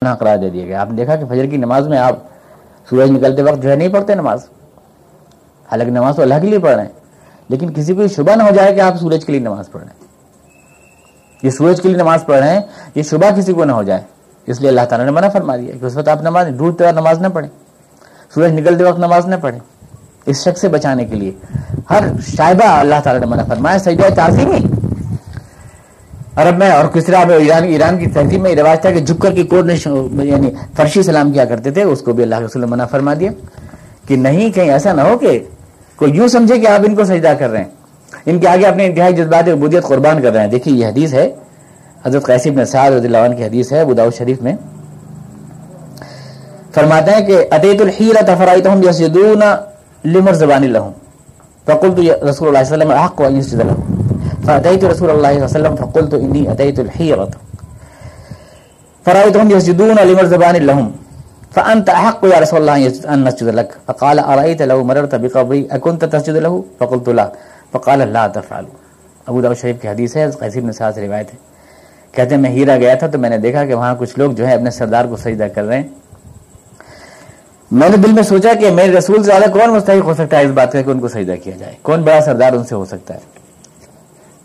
قرار دے دیا گیا آپ نے دیکھا کہ فجر کی نماز میں آپ سورج نکلتے وقت جو ہے نہیں پڑھتے نماز؟ حالانکہ نماز تو اللہ کے لیے پڑھ رہے ہیں۔ لیکن کسی کو یہ شبہ نہ ہو جائے کہ آپ سورج کے لیے نماز پڑھ رہے ہیں۔ یہ سورج کے لیے نماز پڑھ رہے ہیں، یہ شبہ کسی کو نہ ہو جائے۔ اس لیے اللہ تعالیٰ نے منع فرما دیا کہ اس وقت آپ نماز ڈوبتے وقت نماز نہ پڑھیں۔ سورج نکلتے وقت نماز نہ پڑھیں۔ اس شخص سے بچانے کے لیے ہر شائبہ اللہ تعالیٰ نے منع فرمایا، سجدہ تعظیمی عرب میں اور کسرا میں ایران ایران کی تہذیب میں رواج تھا کہ جھک کر کی کوٹ نے یعنی فرشی سلام کیا کرتے تھے، اس کو بھی اللہ کے رسول نے منع فرما دیا کہ نہیں، کہیں ایسا نہ ہو کہ کوئی یوں سمجھے کہ آپ ان کو سجدہ کر رہے ہیں۔ ان کے آگے اپنے انتہائی جذبات عبودیت قربان کر رہے ہیں۔ دیکھیے، یہ حدیث ہے، حضرت قیسی بن سعد رضی اللہ عنہ کی حدیث ہے بداؤ شریف میں۔ فرماتے ہیں کہ اتیت الحیرت فرائتهم یسجدون لمر زبان لهم فقلت رسول اللہ صلی اللہ علیہ وسلم احق وان يسجد له فاتيت رسول الله صلى الله عليه وسلم فقلت اني اتيت الحيرة. فرأيتهم يسجدون لمر زبان لهم. فأنت أحق يا رسول الله أن نسجد لك. فقال، أرأيت لو مررت بقبري أكنت تسجد له؟ فقلت لا. فقال، لا تفعل. ابو داؤد شریف کی حدیث ہے قیسی بن سعد روایت ہے. کہتے ہیں، میں ہیرا گیا تھا تو میں نے دیکھا کہ وہاں کچھ لوگ جو ہے اپنے سردار کو سجدہ کر رہے ہیں۔ میں نے دل میں سوچا کہ میرے رسول سے زیادہ کون مستحق ہو سکتا ہے اس بات کا کہ ان کو سجدہ کیا جائے؟ کون بڑا سردار ان سے ہو سکتا ہے؟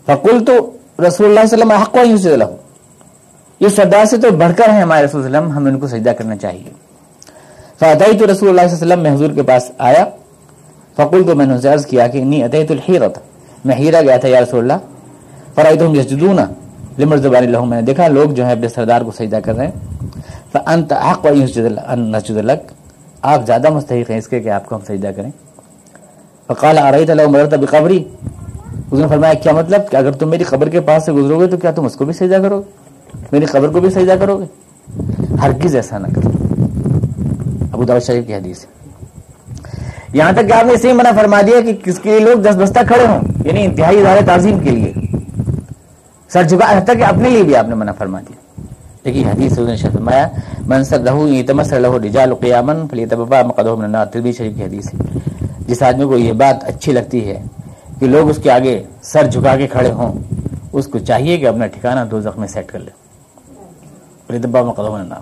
فقل تو رسول اللہ صلی اللہ علیہ وسلم یہ سردار سے تو بڑھ کر ہیں ہمارے رسول وسلم ہم ان کو سجدہ کرنا چاہیے۔ فاتحی تو رسول اللہ علیہ وسلم، میں حضور کے پاس آیا۔ فقل تو میں نے عرض کیا کہ انی اتیت الحیرت میں ہیرا گیا تھا، یا رسول اللہ فرائیتهم یسجدون۔ لمر زبان اللہ میں نے دیکھا، لوگ جو ہے اپنے سردار کو سجدہ کر رہے ہیں۔ فانت حق ان نسجد لك آپ زیادہ مستحق ہیں اس کے کہ آپ کو ہم سجدہ کریں۔ فقال ارایت لو مررت بقبری؟ اس نے فرمایا، کیا مطلب کہ اگر تم میری قبر کے پاس سے گزرو گے تو کیا تم اس کو بھی سجدہ کرو گے؟ میری قبر کو بھی سجدہ کرو گے؟ ہرگز ایسا نہ کرو۔ ابو داؤد شریف کی حدیث ہے۔ یہاں تک کہ آپ نے اسے منع فرما دیا کہ کس کے لیے لوگ دس بستہ کھڑے ہوں یعنی انتہائی اظہار تعظیم کے لیے۔ سر جھکا، حتیٰ کہ اپنے لیے بھی آپ نے منع فرما دیا۔ لیکن حدیث نے فرمایا، من منصر لہو تمسر لہو رجال قیامن فلیتبا مقدہ من النار. تربی شریف کی حدیث ہے۔ جس آدمی کو یہ بات اچھی لگتی ہے کہ لوگ اس کے آگے سر جھکا کے کھڑے ہوں، اس کو چاہیے کہ اپنا ٹھکانہ دو زخم میں سیٹ کر لے۔ فلیتبا مقدہ من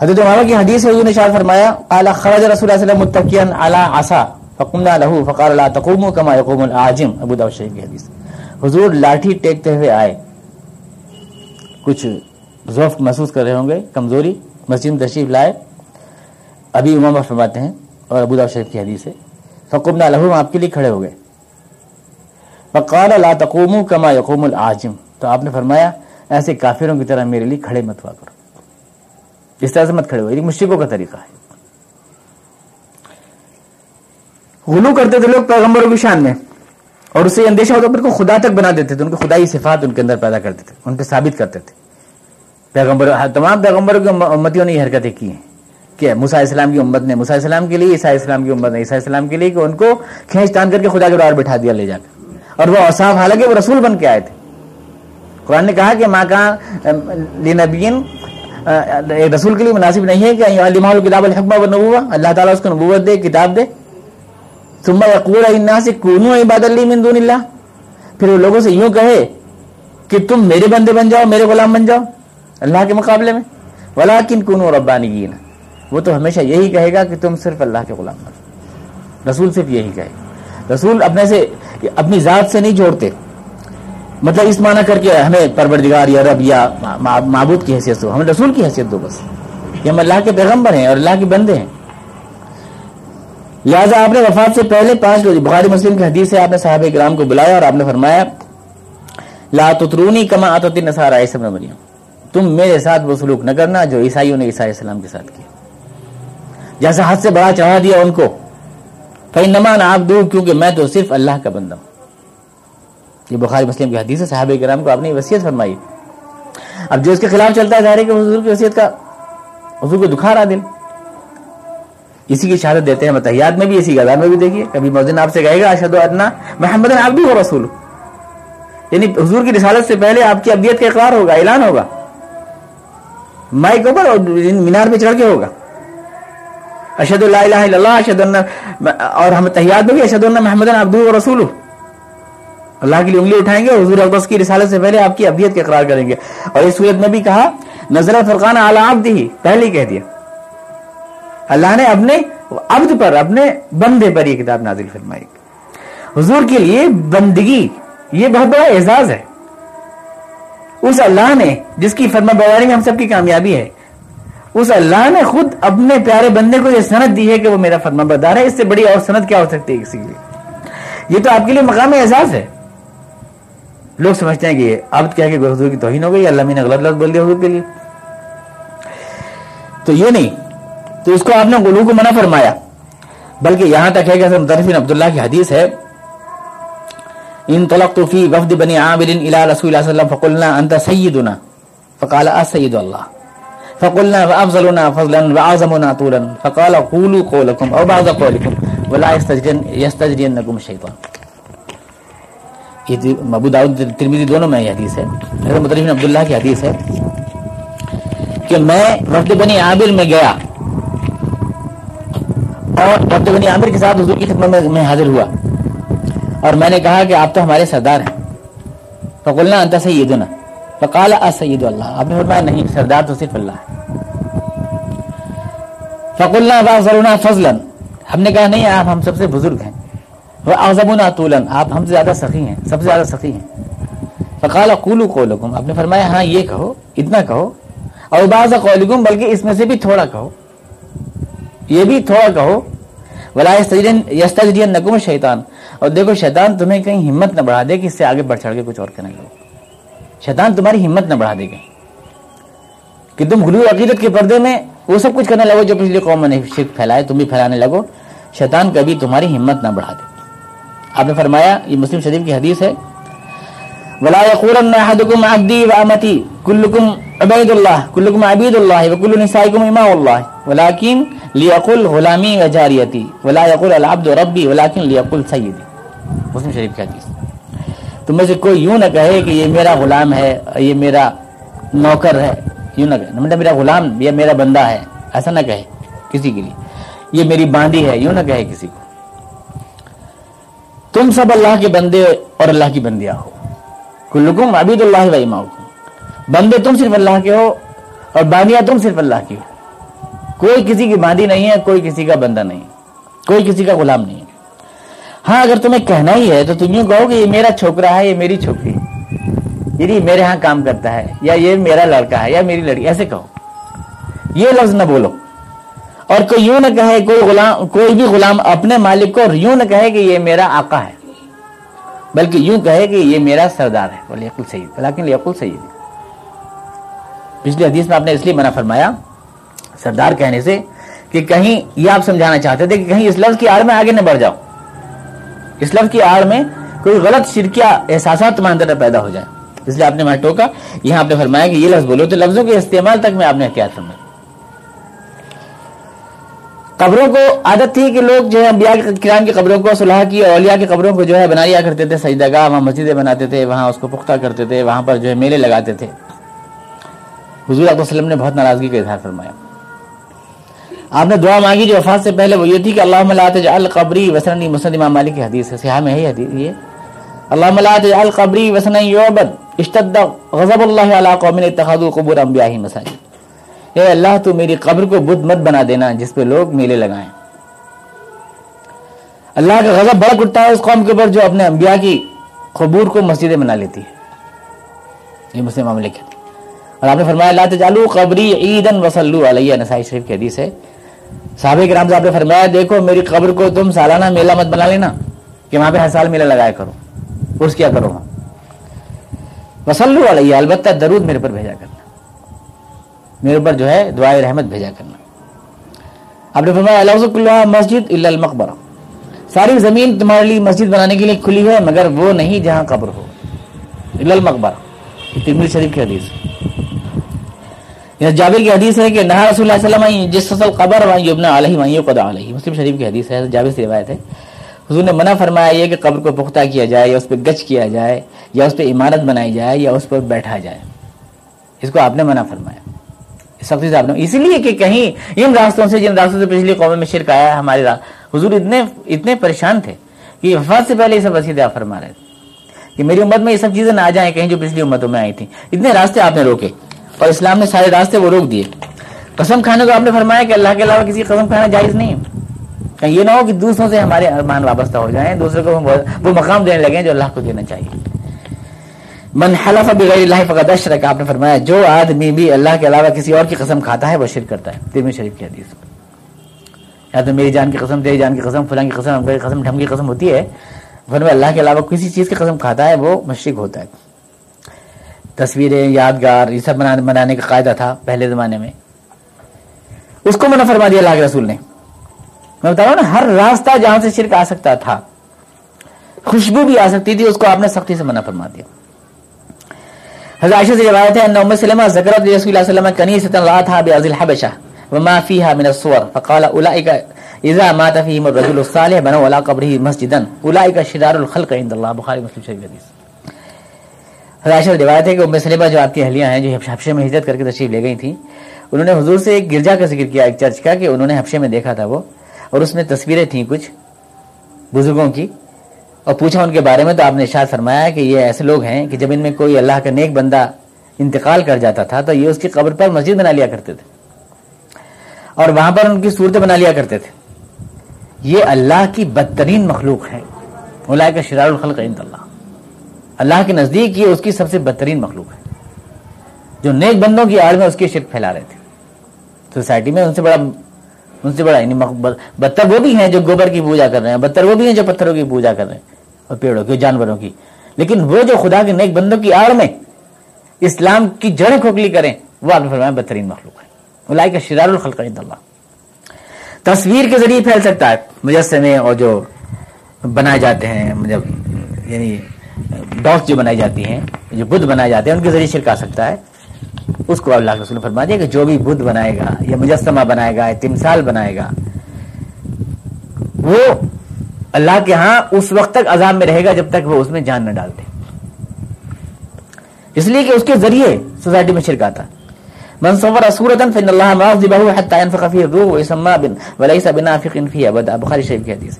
حضرت عمر کی حدیث ہے نے شاہ فرمایا، قال خرج رسول اللہ صلی اللہ علیہ وسلم متکئا علی عصا، فقمنا له فقال لا تقوموا كما يقوم العاجم ابو داؤد شریف کی حدیث۔ حضور لاٹھی ٹیکتے ہوئے آئے۔ کچھ ضعف محسوس کر رہے ہوں گے، کمزوری۔ مسجد تشریف لائے۔ ابھی امام فرماتے ہیں اور ابو داؤد شریف کی حدیث ہے۔ فقمنا له آپ کے لیے کھڑے ہو گئے۔ فقال، لا تقوموا كما يقوم العاجم۔ تو آپ نے فرمایا، ایسے کافروں کی طرح میرے لیے کھڑے مت ہوا کرو۔ اس طرح سے مت کھڑے ہوئے یہ یعنی کا طریقہ ہے۔ غلو کرتے تھے لوگ پیغمبروں کی شان میں، اور اس سے اندیشہ ہوتا پھر کو خدا تک بنا دیتے تھے، ان کو خدائی صفات ان کے اندر پیدا کرتے تھے، ان پہ ثابت کرتے تھے۔ پیغمبر، تمام پیغمبروں کی امتیوں نے یہ حرکتیں کی ہیں۔ کہ موسیٰ اسلام کی امت نے، موسیٰ اسلام کے لیے، عیسیٰ اسلام کی امت نے، عیسیٰ اسلام کے لیے کہ ان کو کھینچ تان کر کے خدا کے بار بٹھا دیا، لے جا کر۔ اور وہ اصاف حالانکہ وہ رسول بن کے آئے تھے۔ قرآن نے کہا کہ ماں کہاں لنبین رسول کے لیے مناسب نہیں ہے کہ علماء الکتاب الحکمہ و نبوہ اللہ تعالیٰ اس کو نبوت دے، کتاب دے۔ ثم یقول الناس کونوا عباد لی من دون اللہ۔ پھر وہ لوگوں سے یوں کہے کہ تم میرے بندے بن جاؤ، میرے غلام بن جاؤ، اللہ کے مقابلے میں۔ ولیکن کونوا ربانیین۔ وہ تو ہمیشہ یہی کہے گا کہ تم صرف اللہ کے غلام بن رسول صرف یہی کہے۔ رسول اپنے سے اپنی ذات سے نہیں جوڑتے۔ مطلب اس معنی کر کے ہمیں پروردگار یا رب یا معبود کی حیثیت دو ہمیں رسول کی حیثیت دو بس۔ کہ ہم اللہ کے پیغمبر ہیں اور اللہ کے بندے ہیں۔ لہٰذا آپ نے وفات سے پہلے پانچ بخاری مسلم کی حدیث سے آپ نے صحابہ کرام کو بلایا اور آپ نے فرمایا، لا تترونی کما آتت نصارى عیسی ابن مریم۔ تم میرے ساتھ وہ سلوک نہ کرنا جو عیسائیوں نے عیسیٰ السلام کے ساتھ کیا۔ جیسا حد سے بڑا چڑھا دیا ان کو۔ فإنما انا عبد کیونکہ میں تو صرف اللہ کا بندہ ہوں۔ یہ بخاری مسلم کی حدیث ہے، صحابہ کرام کو آپ نے وصیت فرمائی۔ اب جو اس کے خلاف چلتا ہے، ظاہر ہے کہ حضور کی وصیت کا حضور کو دکھا رہا دل۔ اسی کی شہادت دیتے ہیں مطلب متحیات میں بھی اسی گزار میں بھی دیکھیے۔ کبھی موزن آپ سے کہے گا اشد ادنا محمد عبدی و رسول یعنی حضور کی رسالت سے پہلے آپ کی ابدیت کا اقرار ہوگا، اعلان ہوگا۔ مائک اوپر اور مینار پہ چڑھ کے ہوگا۔ اشد اللہ الہ الا اللہ اشد اور ہم تحیات میں بھی اشد اللہ محمد عبدی و رسول اللہ کی انگلی اٹھائیں گے، حضور اقدس کی رسالت سے پہلے آپ کی ابدیت کا اقرار کریں گے۔ اور اس صورت میں بھی کہا نظر فرقان اعلی عبد ہی پہلے ہی کہہ دیا۔ اللہ نے اپنے عبد پر، اپنے بندے پر یہ کتاب نازل فرمائی۔ حضور کے لیے بندگی، یہ بہت بڑا اعزاز ہے۔ اس اللہ نے، جس کی فرما بواری میں ہم سب کی کامیابی ہے اس اللہ نے خود اپنے پیارے بندے کو یہ سند دی ہے کہ وہ میرا فرما بردار ہے۔ اس سے بڑی اور سند کیا ہو سکتی ہے کسی کے لیے؟ یہ تو آپ کے لیے مقام اعزاز ہے۔ لوگ سمجھتے ہیں کہ اب کیا کہ حضور کی توہین ہو گئی، اللہ میں نے غلط لفظ بول دیا حضور کے لیے۔ تو یہ نہیں، تو اس کو آپ نے غلو کو منع فرمایا۔ بلکہ یہاں تک ہے کہ حضرت عبداللہ کی حدیث ہے، ان طلقت فی وفد بنی عامر الى رسول اللہ صلی اللہ علیہ وسلم فقلنا انت سیدنا فقال السید اللہ. فقلنا وافضلنا فضلا واعظمنا طولا. فقال قولوا قولكم او بعض قولكم. ولا يستجرن يستجرنكم الشيطان. یہ ابو داؤد ترمذی دونوں میں یہ حدیث ہے۔ حضرت مطلب عبداللہ کی حدیث ہے کہ میں وفد بنی عامر میں گیا اور وفد بنی عامر کے ساتھ حضور کی خدمت میں, میں حاضر ہوا اور میں نے کہا کہ آپ تو ہمارے سردار ہیں۔ فقلنا انت سیدنا۔ فقال اسید اللہ۔ آپ نے فرمایا نہیں سردار تو صرف اللہ ہے۔ فقلنا فاضلنا فضلا۔ ہم نے کہا، نہیں، آپ ہم سب سے بزرگ ہیں۔ وہ اعظمنا طولا۔ آپ ہم سے زیادہ سخی ہیں، سب سے زیادہ سخی ہیں۔ فقال قولوا قولكم۔ آپ نے فرمایا ہاں یہ کہو، اتنا کہو۔ اور بعض قولكم بلکہ اس میں سے بھی تھوڑا کہو۔ یہ بھی تھوڑا کہو۔ ولا یستجرین یستجرنکم شیطان اور دیکھو، شیطان تمہیں کہیں ہمت نہ بڑھا دے کہ اس سے آگے بڑھ چڑھ کے کچھ اور کرنے لگو۔ شیطان تمہاری ہمت نہ بڑھا دے گا۔ کہ تم غلو عقیدت کے پردے میں وہ سب کچھ کرنے لگو جو پچھلی قوم نے شرک پھیلائے، تم بھی پھیلانے لگو۔ شیطان کبھی تمہاری ہمت نہ بڑھا دے۔ آپ نے فرمایا، یہ مسلم شریف کی حدیث ہے۔ ولا يقولن احدكم عبدي وامتي كلكم عبيد الله، كلكم عبيد الله، وكل نسائكم اماء الله۔ ولكن غلامي وجاريتي، ولا يقول العبد ربي، ولكن سيدي۔ مسلم شریف کی حدیث۔ تم میں سے کوئی یوں نہ کہے کہ یہ میرا غلام ہے، یہ میرا نوکر ہے۔ یوں نہ کہے۔ مطلب میرا غلام، یہ میرا بندہ ہے۔ ایسا نہ کہے کسی کے لیے۔ یہ میری باندی ہے، یوں نہ کہے کسی کو۔ تم سب اللہ کے بندے اور اللہ کی بندیاں ہو۔ کلکم عبید اللہ و اماؤکم بندے تم صرف اللہ کے ہو اور باندیاں تم صرف اللہ کی ہو۔ کوئی کسی کی باندی نہیں ہے، کوئی کسی کا بندہ نہیں کوئی کسی کا غلام نہیں ہے۔ ہاں اگر تمہیں کہنا ہی ہے تو تم یوں کہو کہ یہ میرا چھوکرا ہے، یہ میری چھوکری ہے۔ یعنی میرے ہاں کام کرتا ہے، یا یہ میرا لڑکا ہے، یا میری لڑکی، ایسے کہو۔ یہ لفظ نہ بولو۔ اور کوئی یوں نہ کہے، کوئی غلام، کوئی بھی غلام اپنے مالک کو یوں نہ کہے کہ یہ میرا آقا ہے، بلکہ یوں کہے کہ یہ میرا سردار ہے۔ لیکن سید لیکن پچھلی حدیث میں آپ نے اس لیے منع فرمایا، سردار کہنے سے کہ کہیں یہ آپ سمجھانا چاہتے تھے کہ کہیں اس لفظ کی آڑ میں آگے نہ بڑھ جاؤ۔ اس لفظ کی آڑ میں کوئی غلط شرکیہ احساسات تمہارے اندر پیدا ہو جائے۔ اس لیے آپ نے وہاں ٹوکا، یہاں آپ نے فرمایا کہ یہ لفظ بولو تو لفظوں کے استعمال تک میں آپ نے احتیاط فرمایا قبروں کو عادت تھی کہ لوگ جو ہے انبیاء کرام کی قبروں کو صلاح کی، اولیاء کی قبروں کو جو ہے بنایا کرتے تھے، سجدہ گاہ، وہاں مسجدیں بناتے تھے، وہاں اس کو پختہ کرتے تھے، وہاں پر جو ہے میلے لگاتے تھے۔ حضور علیہ وسلم نے بہت ناراضگی کا اظہار فرمایا۔ آپ نے دعا مانگی جو وفات سے پہلے وہ یہ تھی کہ اللہ ملا تجعل قبری وسنی مسند امام مالک کی حدیث ہے سیاح میں ہے یہ حدیث، یہ۔ اللہ ملا تجعل قبری وسنی یعبد۔ اشتد غضب اللہ علی قوم اتخذوا قبور انبیاء مساجد۔ اے اللہ، تو میری قبر کو بدھ مت بنا دینا، جس پہ لوگ میلے لگائیں۔ اللہ کا غضب بڑا کٹتا ہے اس قوم کے اوپر جو اپنے انبیاء کی قبور کو مسجدیں بنا لیتی ہے۔ یہ مسلم معاملے کے اور آپ نے فرمایا اللہ تجالو قبری عیدن وسلو علیہ، نسائی شریف کی حدیث ہے۔ صحابہ کرام سے آپ نے فرمایا، دیکھو، میری قبر کو تم سالانہ میلہ مت بنا لینا، کہ وہاں پہ ہر سال میلہ لگایا کرو، اس کیا کرو؟ وہاں وسلو علیہ البتہ درود میرے پر بھیجا کرنا۔ میرے اوپر جو ہے دعائے رحمت بھیجا کرنا۔ آپ نے فرمایا اللہ مسجد اللہ المقبرہ۔ ساری زمین تمہارے لیے مسجد بنانے کے لیے کھلی ہے، مگر وہ نہیں جہاں قبر ہو۔ اللہ المقبرہ۔ ترمذی شریف کی حدیث جابر کی حدیث ہے کہ نہا رسول اللہ علیہ وسلم جس فصل قبر وہاں یبنا علیہ وہاں یقدا علیہ۔ مسلم شریف کی حدیث ہے، جابر سے روایت ہے۔ حضور نے منع فرمایا یہ کہ قبر کو پختہ کیا جائے، یا اس پہ گچ کیا جائے، یا اس پہ عمارت بنائی جائے، یا اس پر بیٹھا جائے۔ اس کو آپ نے منع فرمایا۔ سب سے زیادہ اسی لیے کہ کہیں ان راستوں سے، جن راستوں سے پچھلی قوموں میں شرک آیا ہے، ہمارے حضور اتنے اتنے پریشان تھے کہ وفات سے پہلے یہ سب وسیع آپ فرما رہے تھے کہ میری امت میں یہ سب چیزیں نہ آ جائیں، کہیں جو پچھلی امتوں میں آئی تھیں۔ اتنے راستے آپ نے روکے اور اسلام نے سارے راستے وہ روک دیے۔ قسم کھانے کو آپ نے فرمایا کہ اللہ کے علاوہ کسی قسم کھانا جائز نہیں ہے۔ کہیں یہ نہ ہو کہ دوسروں سے ہمارے ارمان وابستہ ہو جائیں دوسرے کو وہ مقام دینے لگے جو اللہ کو دینا چاہیے۔ من حلف بغیر اللہ فقد اشرک، آپ نے فرمایا، جو آدمی بھی اللہ کے علاوہ کسی اور کی قسم کھاتا ہے، وہ شرک کرتا ہے۔ تیرمی شریف کی حدیث۔ یا تو میری جان کی قسم، تیری جان کی قسم، فلاں کی قسم کی قسم، ڈھم کی قسم ہوتی ہے فرمایا اللہ کے علاوہ کسی چیز کی قسم کھاتا ہے، وہ مشرک ہوتا ہے۔ تصویریں، یادگار، یہ سب بنانے کا قاعدہ تھا پہلے زمانے میں۔ اس کو منع فرما دیا اللہ کے رسول نے۔ میں بتا رہا ہوں نا ہر راستہ جہاں سے شرک آ سکتا تھا، خوشبو بھی آ سکتی تھی، اس کو آپ نے سختی سے منع فرما دیا۔ حضرت عائشہ سے روایت ہے ان ام سلمہ ذکرت رسول اللہ صلی اللہ علیہ وسلم کنیسۃ راتها بعز الحبشہ وما فيها من الصور۔ فقال اولئک اذا مات فيهم الرجل الصالح بنوا على قبره مسجدا۔ اولئک شرار الخلق عند الله بخاری مسلم شریف حدیث۔ حضرت روایت ہے کہ ام سلمہ جو آپ کی اہلیہ ہیں، جو حبشہ میں ہجرت کر کے تشریف لے گئی تھیں، انہوں نے حضور سے ایک گرجا کا ذکر کیا، ایک چرچ کا، کہ انہوں نے حبشے میں دیکھا تھا وہ۔ اور اس میں تصویریں تھیں کچھ بزرگوں کی۔ اور پوچھا ان کے بارے میں تو آپ نے ارشاد فرمایا کہ یہ ایسے لوگ ہیں کہ جب ان میں کوئی اللہ کا نیک بندہ انتقال کر جاتا تھا تو یہ اس کی قبر پر مسجد بنا لیا کرتے تھے۔ اور وہاں پر ان کی صورتیں بنا لیا کرتے تھے۔ یہ اللہ کی بدترین مخلوق ہے۔ اللہ کا شرار الخلق عند اللہ۔ اللہ کے نزدیک یہ اس کی سب سے بدترین مخلوق ہے۔ جو نیک بندوں کی آڑ میں اس کی شرک پھیلا رہے تھے۔ سوسائٹی میں ان سے بڑا ان سے بڑا یعنی بدتر وہ بھی ہیں جو گوبر کی پوجا کر رہے ہیں، بدتر وہ بھی ہیں جو پتھروں کی پوجا کر رہے ہیں اور پیڑوں کی، جانوروں کی۔ لیکن وہ جو خدا کے نیک بندوں کی آڑ میں اسلام کی جڑیں کھوکھلی کریں، وہ آپ نے فرمایا بدترین مخلوق ہے الائی کا شرار الخلق اللہ۔ تصویر کے ذریعے پھیل سکتا ہے، مجسمے اور جو بنائے جاتے ہیں جب یعنی ڈاکس جو بنائی جاتی ہیں، جو بدھ بنائے جاتے ہیں، ان کے ذریعے شرک آ سکتا ہے۔ اس کو اللہ کے رسول فرما دیا کہ جو بھی بدھ بنائے گا یا مجسمہ بنائے گا یا تمثال بنائے گا، وہ اللہ کے ہاں اس وقت تک عذاب میں رہے گا جب تک وہ اس میں جان نہ ڈالتے اس لیے کہ اس کے ذریعے سوسائٹی میں شرک آتا۔ منصور صورتا فن اللہ معذبه حتى ينفخ فيه الروح ويسمى بن وليس بنافق فيه ابدا بخاری شریف کی حدیث۔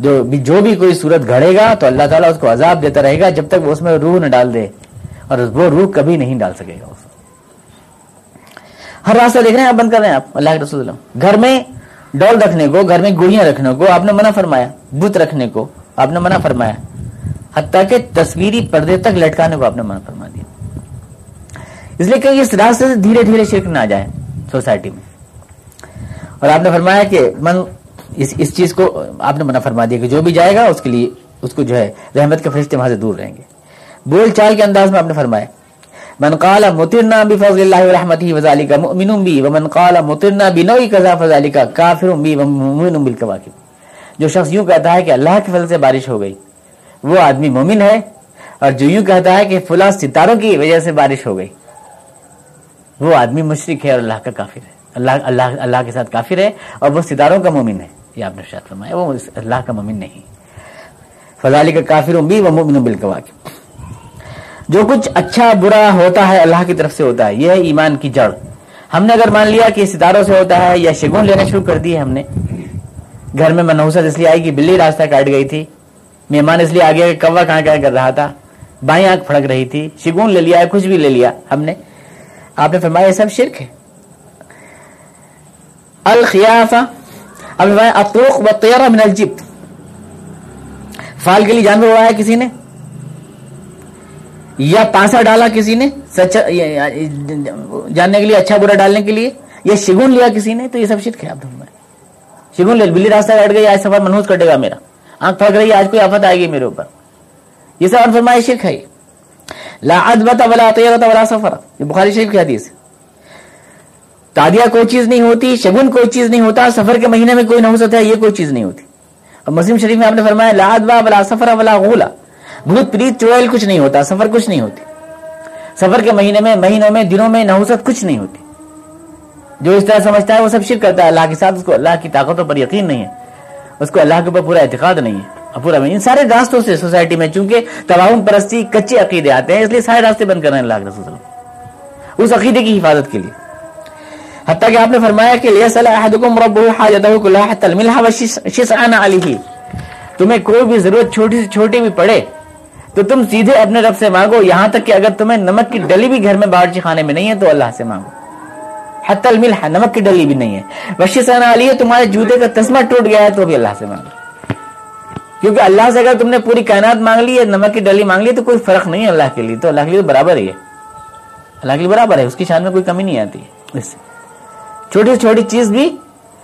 جو بھی جو بھی کوئی صورت گھڑے گا تو اللہ تعالیٰ اس کو عذاب دیتا رہے گا جب تک وہ اس میں روح نہ ڈال دے اور وہ روح کبھی نہیں ڈال سکے گا۔ اس ہر راستہ دیکھ رہے ہیں، آپ بند کر رہے ہیں آپ۔ اللہ کے رسول اللہ۔ گھر میں ڈول رکھنے کو، گھر میں گوئیاں رکھنے کو آپ نے منع فرمایا، بت رکھنے کو آپ نے منع فرمایا۔ حتیٰ کہ تصویری پردے تک لٹکانے کو آپ نے منع فرما دیا۔ اس لیے کہ اس راستے سے دھیرے دھیرے شرک نہ آ جائے سوسائٹی میں۔ اور آپ نے فرمایا کہ من اس اس چیز کو آپ نے منع فرما دیا کہ جو بھی جائے گا اس کے لیے اس کو جو ہے رحمت کے فرشتے وہاں سے دور رہیں گے۔ بول چال کے انداز میں آپ نے فرمایا۔ من قال مطرنا بفضل الله ورحمته وذلك مؤمن بي، ومن قال مطرنا بنوع كذا فذلك كافر بي، ومؤمن بالكواكب جو شخص یوں کہتا ہے کہ اللہ کے فضل سے بارش ہو گئی، وہ آدمی مومن ہے، اور جو یوں کہتا ہے کہ فلاں ستاروں کی وجہ سے بارش ہو گئی، وہ آدمی مشرک ہے اور اللہ کا کافر ہے۔ اللہ اللہ اللہ کے ساتھ کافر ہے اور وہ ستاروں کا مومن ہے۔ یہ آپ نے شاید فرمایا، وہ اللہ کا مومن نہیں۔ فضالی کا کافر بھی وہ مومن بالکواکب۔ جو کچھ اچھا برا ہوتا ہے اللہ کی طرف سے ہوتا ہے، یہ ہے ایمان کی جڑ۔ ہم نے اگر مان لیا کہ ستاروں سے ہوتا ہے یا شگون لینا شروع کر دی ہم نے، گھر میں منحوست اس لیے آئی کہ بلی راستہ کاٹ گئی تھی، مہمان اس لیے آگے کوا کہاں کہاں کر رہا تھا، بائیں آنکھ پھڑک رہی تھی، شگون لے لیا، کچھ بھی لے لیا ہم نے۔ آپ نے فرمایا یہ سب شرک ہے۔ الخیافہ اب اطوق و من الجبت۔ فال کے لیے جانور اڑایا کسی نے؟ یا پانسا ڈالا کسی نے؟ جاننے کے لیے اچھا برا ڈالنے کے لیے؟ یا شگون لیا کسی نے؟ تو یہ سب شرک ہے آپ شگون لے بلی راستہ کٹ گئی، آج سفر منحوس کٹے گا میرا۔ آنکھ پھڑک رہی ہے، آج کوئی آفت آئے گی میرے اوپر۔ یہ سب فرمایا شرک ہے۔ لا ادبت ولا طیرت ولا سفر۔ یہ بخاری شریف کی حدیث تادیا کوئی چیز نہیں ہوتی، شگون کوئی چیز نہیں ہوتا، سفر کے مہینے میں کوئی نحوست ہے یہ کوئی چیز نہیں ہوتی۔ اور مسلم شریف میں آپ نے فرمایا، لا ادبا ولا سفر ولا غولا بھوت پریت چڑیل کچھ نہیں ہوتا، سفر کچھ نہیں ہوتی۔ سفر کے مہینے میں، مہینوں میں، دنوں میں نحوست کچھ نہیں ہوتی۔ جو اس طرح سمجھتا ہے، وہ سب شرک کرتا ہے۔ اللہ کے ساتھ اس کو اللہ کی طاقتوں پر یقین نہیں ہے۔ اس کو اللہ کے اوپر پورا اعتقاد نہیں ہے۔ پورا ان سارے راستوں سے سوسائٹی میں، چونکہ تعاون پرستی کچے عقیدے آتے ہیں، اس لیے سارے راستے بند کر رہے ہیں۔ اللہ کے رسول اس عقیدے کی حفاظت کے لیے۔ حتیٰ کہ آپ نے فرمایا کہ احدکم ربہ حاجتہ کلہ علیہ۔ تمہیں کوئی بھی ضرورت چھوٹی سے چھوٹی بھی پڑے تو تم سیدھے اپنے رب سے مانگو، یہاں تک کہ اگر تمہیں نمک کی ڈلی بھی گھر میں باورچی خانے میں نہیں ہے تو اللہ سے مانگو۔ حت المل ہے نمک کی ڈلی بھی نہیں ہے۔ وشی سنا علی ہے تمہارے جوتے کا تسمہ ٹوٹ گیا ہے تو بھی اللہ سے مانگو۔ کیونکہ اللہ سے اگر تم نے پوری کائنات مانگ لی ہے، نمک کی ڈلی مانگ لی، تو کوئی فرق نہیں ہے اللہ کے لیے۔ تو اللہ کے لیے برابر ہی ہے۔ اللہ کے لیے برابر ہے، اس کی شان میں کوئی کمی نہیں آتی۔ اس سے۔ چھوٹی سے چھوٹی چیز بھی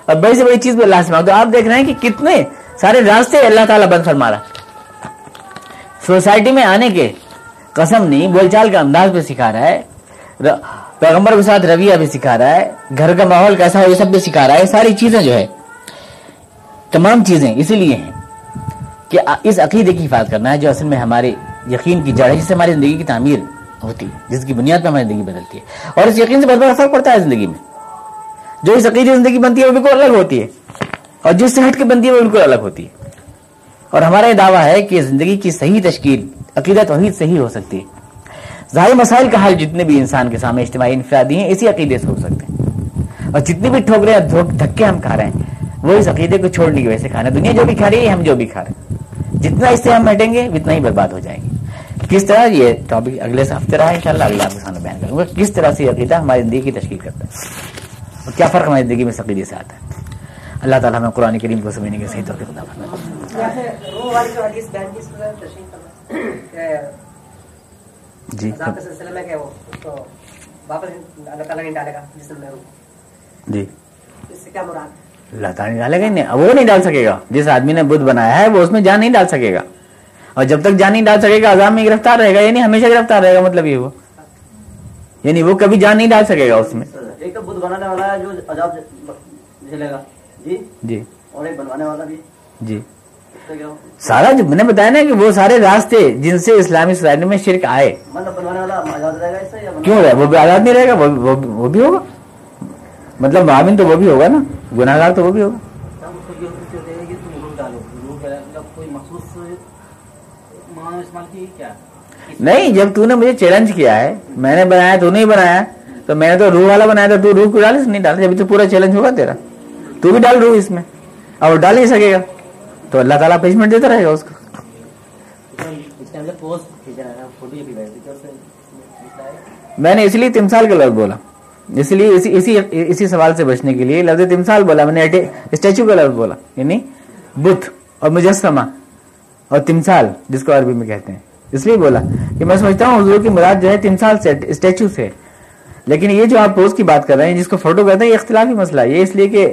اور بڑی سے بڑی چیز بھی اللہ سے مانگو۔ تو آپ دیکھ رہے ہیں کہ کتنے سارے راستے اللہ تعالیٰ بند فرما رہا سوسائٹی میں آنے کے قسم نہیں، بول چال کا انداز بھی سکھا رہا ہے پیغمبر کے ساتھ رویہ بھی سکھا رہا ہے، گھر کا ماحول کیسا ہو یہ سب بھی سکھا رہا ہے ساری چیزیں جو ہے، تمام چیزیں اسی لیے ہیں کہ اس عقیدے کی حفاظت کرنا ہے جو اصل میں ہمارے یقین کی جڑ ہے، جس سے ہماری زندگی کی تعمیر ہوتی ہے، جس کی بنیاد پہ ہماری زندگی بدلتی ہے۔ اور اس یقین سے بہت بڑا فرق پڑتا ہے زندگی میں۔ جو اس عقیدے زندگی بنتی ہے، وہ بالکل الگ ہوتی ہے۔ اور جس سے ہٹ کے بنتی ہے، وہ بالکل الگ ہوتی ہے۔ اور ہمارا یہ دعویٰ ہے کہ زندگی کی صحیح تشکیل عقیدہ توحید سے ہی ہو سکتی ہے۔ ظاہر مسائل کا حل جتنے بھی انسان کے سامنے اجتماعی انفرادی ہیں، اسی عقیدے سے ہو سکتے ہیں۔ اور جتنی بھی ٹھوکرے دھکے ہم کھا رہے ہیں، وہ اس عقیدے کو چھوڑنے کی وجہ سے کھا رہے ہیں دنیا جو بھی کھا رہی ہے، ہم جو بھی کھا رہے ہیں۔ جتنا اس سے ہم ہٹیں گے، اتنا ہی برباد ہو جائیں گے۔ کس طرح؟ یہ ٹاپک اگلے ہفتے رہا ہے ان شاء اللہ آپ کے سامنے بیان کروں گا۔ کس طرح سے یہ عقیدہ ہماری زندگی کی تشکیل کرتا ہے؟ اور کیا فرق ہماری زندگی میں عقیدے سے آتا ہے؟ اللہ تعالیٰ ہمیں قرآن کریم کو سمجھنے کے صحیح طور جی۔ جی۔ اللہ تعالیٰ ڈالے گا نہیں وہ نہیں ڈال سکے گا۔ جس آدمی نے بدھ بنایا ہے وہ اس میں جان نہیں ڈال سکے گا۔ اور جب تک جان نہیں ڈال سکے گا عذاب میں گرفتار رہے گا یعنی ہمیشہ گرفتار رہے گا مطلب یہ وہ یعنی وہ کبھی جان نہیں ڈال سکے گا اس میں۔ ایک تو بدھ بنانے والا ہے جو عذاب جھیلے گا۔ جی؟ جی۔ اور ایک بنوانے والا بھی۔ جی۔ سارا جو میں نے بتایا نا کہ وہ سارے راستے جن سے اسلامی سوسائٹی میں شرک آئے۔ مطلب کیوں رہے وہ بھی آزاد نہیں رہے گا؟ وہ بھی ہوگا؟ مطلب معاون تو وہ بھی ہوگا نا؟ گناہ گار تو وہ بھی ہوگا۔ نہیں جب تو نے مجھے چیلنج کیا ہے میں نے بنایا تو نہیں بنایا۔ تو میں نے تو روح والا بنایا تھا تو روح کو ڈال نہیں ڈالا جب تو پورا چیلنج ہوگا تیرا۔ تو بھی ڈال روح اس میں اور ڈال نہیں سکے گا۔ تو اللہ تعالیٰ پنشمنٹ دیتا رہے گا اس کا میں نے اس لیے تمسال کا لفظ بولا۔ اس لیے اسی اسی اسی سوال سے بچنے کے لیے لفظ تمسال بولا۔ میں نے اسٹیچو کا لفظ بولا۔ یعنی بت اور مجسمہ اور تمسال جس کو عربی میں کہتے ہیں۔ اس لیے بولا کہ میں سمجھتا ہوں حضور کی مراد جو ہے تمسال سے اسٹیچو سے۔ لیکن یہ جو آپ پوز کی بات کر رہے ہیں جس کو فوٹو کہتے ہیں یہ اختلافی مسئلہ یہ اس لیے کہ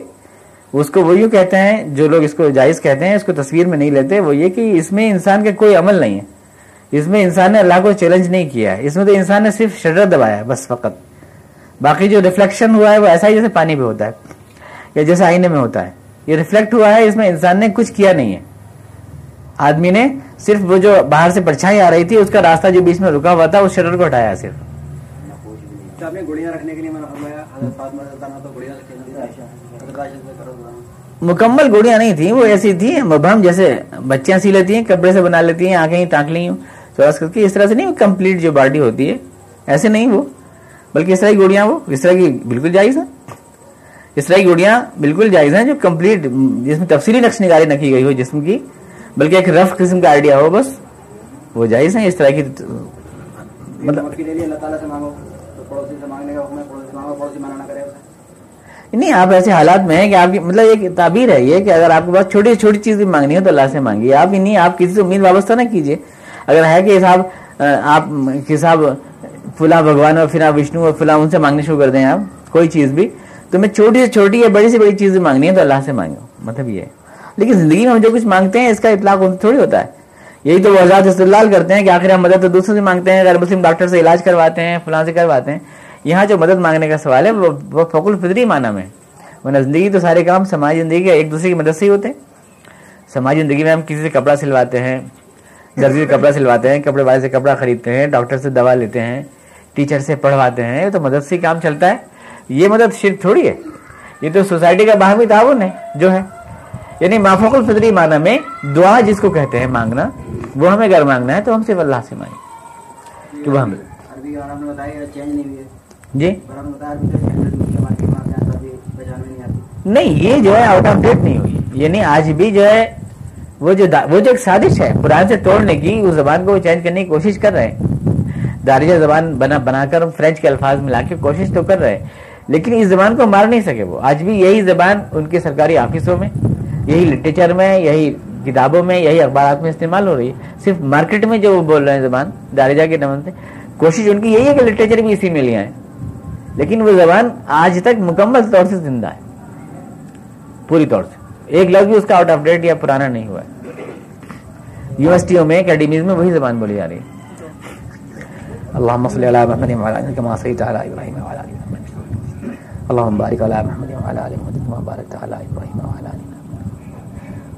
اس کو وہ یوں کہتے ہیں، جو لوگ اس کو جائز کہتے ہیں، اس کو تصویر میں نہیں لیتے، وہ یہ کہ اس میں انسان کا کوئی عمل نہیں ہے۔ اس میں انسان نے اللہ کو چیلنج نہیں کیا ہے۔ اس میں تو انسان نے صرف شٹر دبایا ہے، بس فقط۔ باقی جو ریفلیکشن ہوا ہے، وہ ایسا ہی جیسے پانی پہ ہوتا ہے، یا جیسے آئینے میں ہوتا ہے۔ یہ ریفلیکٹ ہوا ہے، اس میں انسان نے کچھ کیا نہیں ہے۔ آدمی نے صرف وہ جو باہر سے پرچھائی آ رہی تھی، اس کا راستہ جو بیچ میں رکا ہوا تھا اس شٹر کو ہٹایا صرف۔ مکمل گوڑیاں نہیں تھیں وہ ایسی تھی مبہم جیسے بچیاں سی لیتی ہیں کپڑے سے بنا لیتی ہیں آنکھیں تاک لی چوراس کر کے اس طرح سے نہیں کمپلیٹ جو باڈی ہوتی ہے ایسے نہیں وہ بلکہ اس طرح کی گوڑیاں وہ اس طرح کی بالکل جائز ہیں۔ اس طرح کی گوڑیاں بالکل جائز ہیں جو کمپلیٹ جس میں تفصیلی نقش نگاری نہ کی گئی ہو جسم کی بلکہ ایک رف قسم کا آئیڈیا ہو بس وہ جائز ہیں۔ اس طرح کی مطلب نہیں، آپ ایسے حالات میں ہیں کہ آپ کی مطلب ایک تعبیر ہے یہ کہ اگر آپ کے پاس چھوٹی چھوٹی چیز بھی مانگنی ہو تو اللہ سے مانگیے۔ آپ ہی نہیں، آپ کسی سے امید وابستہ نہ کیجیے۔ اگر ہے کہ صاحب آپ کہ صاحب، فلاں بھگوان اور پھر آپ وشنو اور فلاں ان سے مانگنے شروع کر دیں آپ، کوئی چیز بھی، تو میں چھوٹی سے چھوٹی یا بڑی سے بڑی چیز مانگنی ہے تو اللہ سے مانگو۔ مطلب یہ ہے۔ لیکن زندگی میں ہم جو کچھ مانگتے ہیں، اس کا اطلاق تھوڑی ہوتا ہے۔ یہی تو وہ آزاد استدلال کرتے ہیں کہ آخر ہم مدد تو دوسروں سے مانگتے ہیں، غیر مسلم ڈاکٹر سے علاج کرواتے ہیں، فلاں سے کرواتے ہیں۔ یہاں جو مدد مانگنے کا سوال ہے، وہ فوق الفطری معنی میں ورنہ زندگی تو سارے کام سماجی زندگی کے ایک دوسرے کی مدد سے ہی ہوتے ہیں۔ سماجی زندگی میں ہم کسی سے کپڑا سلواتے ہیں درزی سے کپڑا سلواتے ہیں، کپڑے والے سے کپڑا خریدتے ہیں، ڈاکٹر سے دوا لیتے ہیں، ٹیچر سے پڑھواتے ہیں، یہ تو مدد سے ہی کام چلتا ہے۔ یہ مدد شرک تھوڑی ہے۔ یہ تو سوسائٹی کا باہمی تعاون ہے، جو ہے۔ یعنی مافوق الفطری معنی میں دعا جس کو کہتے ہیں مانگنا وہ ہمیں گھر مانگنا ہے تو ہم صرف اللہ سے مانگیں۔ کہ وہ ہمیں جی؟ نہیں یہ جو ہے آؤٹ آف ڈیٹ نہیں ہوئی۔ یعنی آج بھی جو ہے وہ جو وہ جو ایک سازش ہے قرآن سے توڑنے کی اس زبان کو وہ چینج کرنے کی کوشش کر رہے ہیں۔ دارجہ زبان بنا بنا کر فرینچ کے الفاظ ملا کے کوشش تو کر رہے ہیں لیکن اس زبان کو مار نہیں سکے وہ۔ آج بھی یہی زبان ان کے سرکاری آفسوں میں یہی لٹریچر میں، یہی کتابوں میں، یہی اخبارات میں استعمال ہو رہی ہے۔ صرف مارکیٹ میں جو بول رہے ہیں زبان، دارجہ کے نمن سے، کوشش ان کی یہی ہے کہ لٹریچر بھی اسی میں لیا ہے لیکن وہ زبان آج تک مکمل طور سے زندہ ہے۔ پوری طور سے۔ ایک لفظ بھی اس کا آؤٹ آف ڈیٹ یا پرانا نہیں ہوا ہے۔ یونیورسٹیوں میں اکیڈمیز میں وہی زبان بولی جا رہی ہے۔ اللهم صل على محمد وعلى ال كما صليت على ابراهيم وعلى ال ابراهيم اللهم بارك على محمد وعلى ال محمد كما باركت على ابراهيم ابراهيم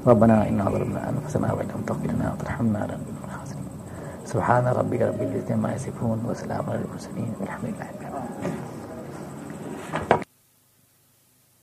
ربنا إنا ظلمنا أنفسنا وإن لم تغفر لنا وترحمنا لنكن من الخاسرين. سبحان ربك رب العزة عما يصفون وسلام على المرسلين والحمد لله رب العالمين.